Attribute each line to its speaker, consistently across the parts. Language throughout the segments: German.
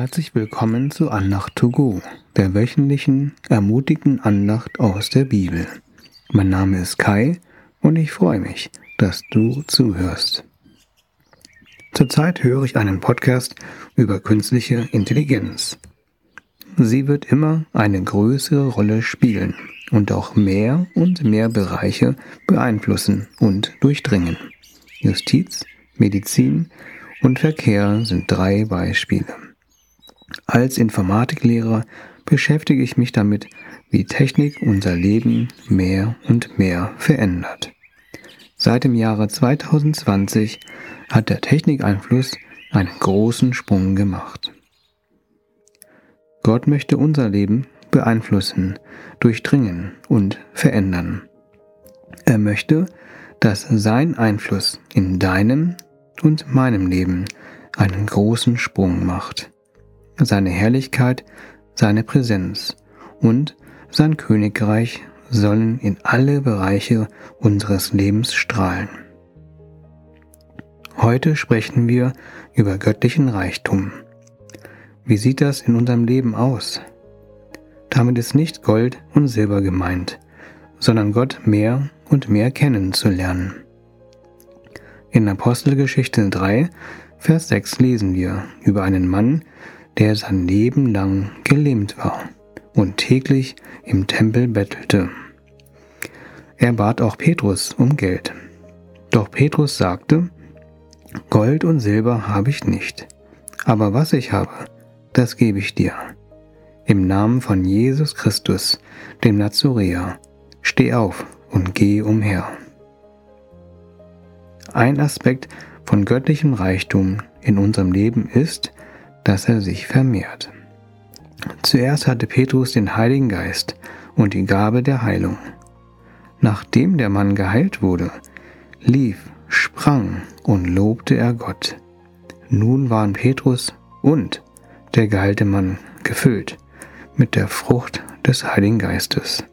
Speaker 1: Herzlich willkommen zu Andacht to go, der wöchentlichen ermutigenden Andacht aus der Bibel. Mein Name ist Kai und ich freue mich, dass du zuhörst. Zurzeit höre ich einen Podcast über künstliche Intelligenz. Sie wird immer eine größere Rolle spielen und auch mehr und mehr Bereiche beeinflussen und durchdringen. Justiz, Medizin und Verkehr sind drei Beispiele. Als Informatiklehrer beschäftige ich mich damit, wie Technik unser Leben mehr und mehr verändert. Seit dem Jahre 2020 hat der Technikeinfluss einen großen Sprung gemacht. Gott möchte unser Leben beeinflussen, durchdringen und verändern. Er möchte, dass sein Einfluss in deinem und meinem Leben einen großen Sprung macht seine Herrlichkeit, seine Präsenz und sein Königreich sollen in alle Bereiche unseres Lebens strahlen. Heute sprechen wir über göttlichen Reichtum. Wie sieht das in unserem Leben aus? Damit ist nicht Gold und Silber gemeint, sondern Gott mehr und mehr kennenzulernen. In Apostelgeschichte 3, Vers 6 lesen wir über einen Mann, der sein Leben lang gelähmt war und täglich im Tempel bettelte. Er bat auch Petrus um Geld. Doch Petrus sagte, Gold und Silber habe ich nicht, aber was ich habe, das gebe ich dir. Im Namen von Jesus Christus, dem Nazoräer, steh auf und geh umher. Ein Aspekt von göttlichem Reichtum in unserem Leben ist, dass er sich vermehrt. Zuerst hatte Petrus den Heiligen Geist und die Gabe der Heilung. Nachdem der Mann geheilt wurde, lief, sprang und lobte er Gott. Nun waren Petrus und der geheilte Mann gefüllt mit der Frucht des Heiligen Geistes.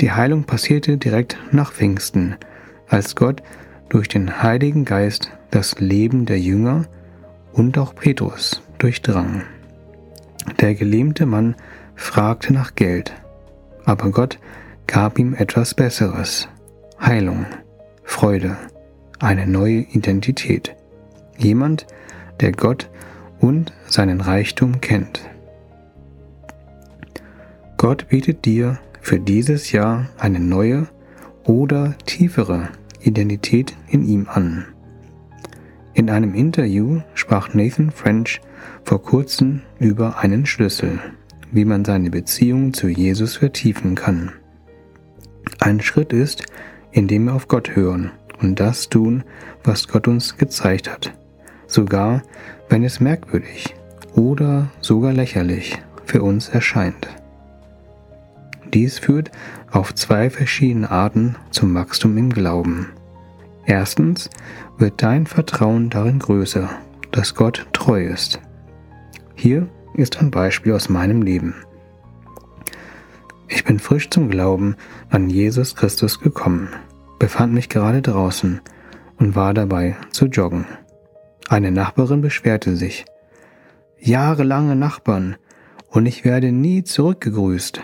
Speaker 1: Die Heilung passierte direkt nach Pfingsten, als Gott durch den Heiligen Geist das Leben der Jünger und auch Petrus durchdrang. Der gelähmte Mann fragte nach Geld, aber Gott gab ihm etwas Besseres, Heilung, Freude, eine neue Identität, jemand, der Gott und seinen Reichtum kennt. Gott bietet dir für dieses Jahr eine neue oder tiefere Identität in ihm an. In einem Interview sprach Nathan French vor kurzem über einen Schlüssel, wie man seine Beziehung zu Jesus vertiefen kann. Ein Schritt ist, indem wir auf Gott hören und das tun, was Gott uns gezeigt hat, sogar wenn es merkwürdig oder sogar lächerlich für uns erscheint. Dies führt auf zwei verschiedene Arten zum Wachstum im Glauben. Erstens wird dein Vertrauen darin größer, dass Gott treu ist. Hier ist ein Beispiel aus meinem Leben. Ich bin frisch zum Glauben an Jesus Christus gekommen, befand mich gerade draußen und war dabei zu joggen. Eine Nachbarin beschwerte sich. Jahrelange Nachbarn und ich werde nie zurückgegrüßt.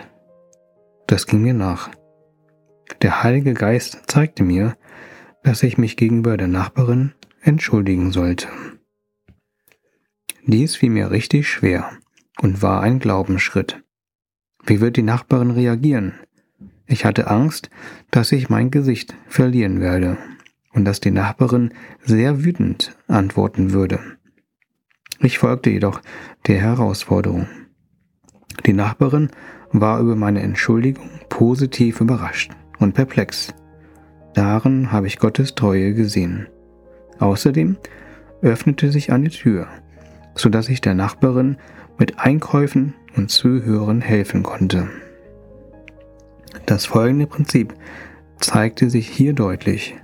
Speaker 1: Das ging mir nach. Der Heilige Geist zeigte mir, dass ich mich gegenüber der Nachbarin entschuldigen sollte. Dies fiel mir richtig schwer und war ein Glaubensschritt. Wie wird die Nachbarin reagieren? Ich hatte Angst, dass ich mein Gesicht verlieren werde und dass die Nachbarin sehr wütend antworten würde. Ich folgte jedoch der Herausforderung. Die Nachbarin war über meine Entschuldigung positiv überrascht und perplex. Darin habe ich Gottes Treue gesehen. Außerdem öffnete sich eine Tür, so dass ich der Nachbarin mit Einkäufen und Zuhören helfen konnte. Das folgende Prinzip zeigte sich hier deutlich.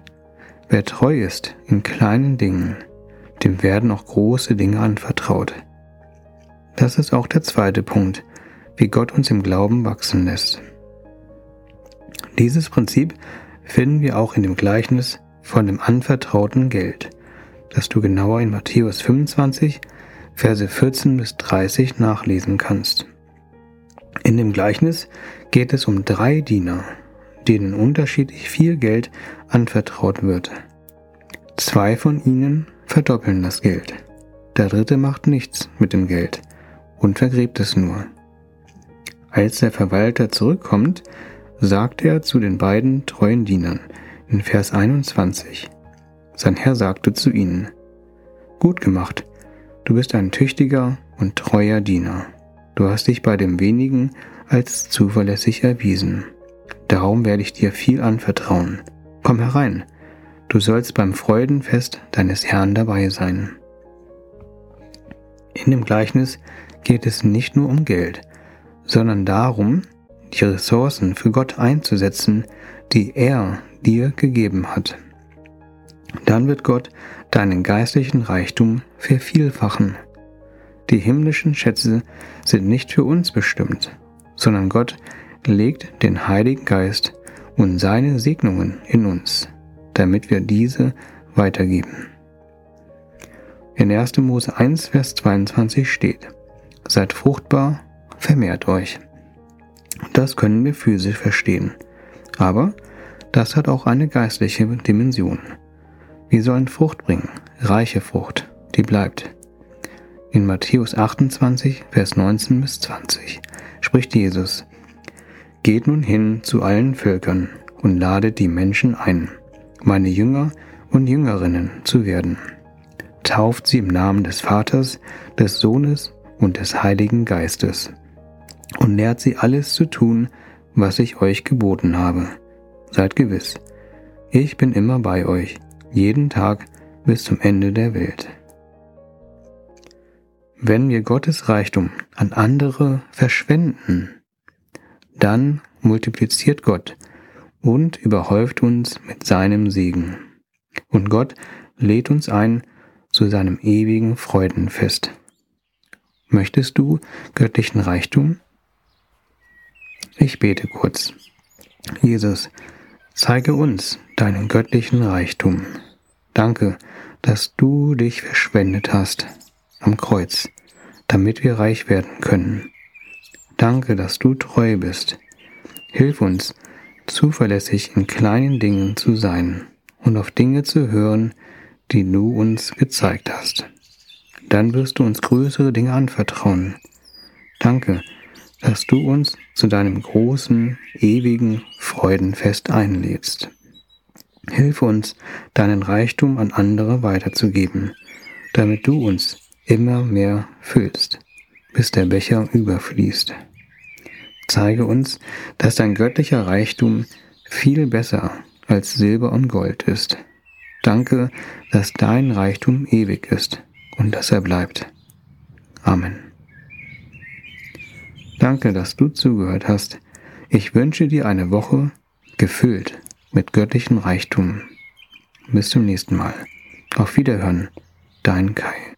Speaker 1: Wer treu ist in kleinen Dingen, dem werden auch große Dinge anvertraut. Das ist auch der zweite Punkt, wie Gott uns im Glauben wachsen lässt. Dieses Prinzip finden wir auch in dem Gleichnis von dem anvertrauten Geld, das du genauer in Matthäus 25, Verse 14 bis 30 nachlesen kannst. In dem Gleichnis geht es um drei Diener, denen unterschiedlich viel Geld anvertraut wird. Zwei von ihnen verdoppeln das Geld. Der dritte macht nichts mit dem Geld und vergräbt es nur. Als der Verwalter zurückkommt, sagt er zu den beiden treuen Dienern in Vers 21. Sein Herr sagte zu ihnen, Gut gemacht, du bist ein tüchtiger und treuer Diener. Du hast dich bei dem wenigen als zuverlässig erwiesen. Darum werde ich dir viel anvertrauen. Komm herein, du sollst beim Freudenfest deines Herrn dabei sein. In dem Gleichnis geht es nicht nur um Geld, sondern darum, die Ressourcen für Gott einzusetzen, die er dir gegeben hat. Dann wird Gott deinen geistlichen Reichtum vervielfachen. Die himmlischen Schätze sind nicht für uns bestimmt, sondern Gott legt den Heiligen Geist und seine Segnungen in uns, damit wir diese weitergeben. In 1. Mose 1, Vers 22 steht, Seid fruchtbar, vermehrt euch. Das können wir physisch verstehen, aber das hat auch eine geistliche Dimension. Wir sollen Frucht bringen, reiche Frucht, die bleibt. In Matthäus 28, Vers 19 bis 20 spricht Jesus, Geht nun hin zu allen Völkern und ladet die Menschen ein, meine Jünger und Jüngerinnen zu werden. Tauft sie im Namen des Vaters, des Sohnes und des Heiligen Geistes und lehrt sie alles zu tun, was ich euch geboten habe. Seid gewiss, ich bin immer bei euch, jeden Tag bis zum Ende der Welt. Wenn wir Gottes Reichtum an andere verschwenden, dann multipliziert Gott und überhäuft uns mit seinem Segen. Und Gott lädt uns ein zu seinem ewigen Freudenfest. Möchtest du göttlichen Reichtum? Ich bete kurz. Jesus, zeige uns deinen göttlichen Reichtum. Danke, dass du dich verschwendet hast am Kreuz, damit wir reich werden können. Danke, dass du treu bist. Hilf uns, zuverlässig in kleinen Dingen zu sein und auf Dinge zu hören, die du uns gezeigt hast. Dann wirst du uns größere Dinge anvertrauen. Danke, dass du uns zu deinem großen, ewigen Freudenfest einlädst. Hilf uns, deinen Reichtum an andere weiterzugeben, damit du uns immer mehr füllst, bis der Becher überfließt. Zeige uns, dass dein göttlicher Reichtum viel besser als Silber und Gold ist. Danke, dass dein Reichtum ewig ist und dass er bleibt. Amen. Danke, dass du zugehört hast. Ich wünsche dir eine Woche gefüllt mit göttlichem Reichtum. Bis zum nächsten Mal. Auf Wiederhören, dein Kai.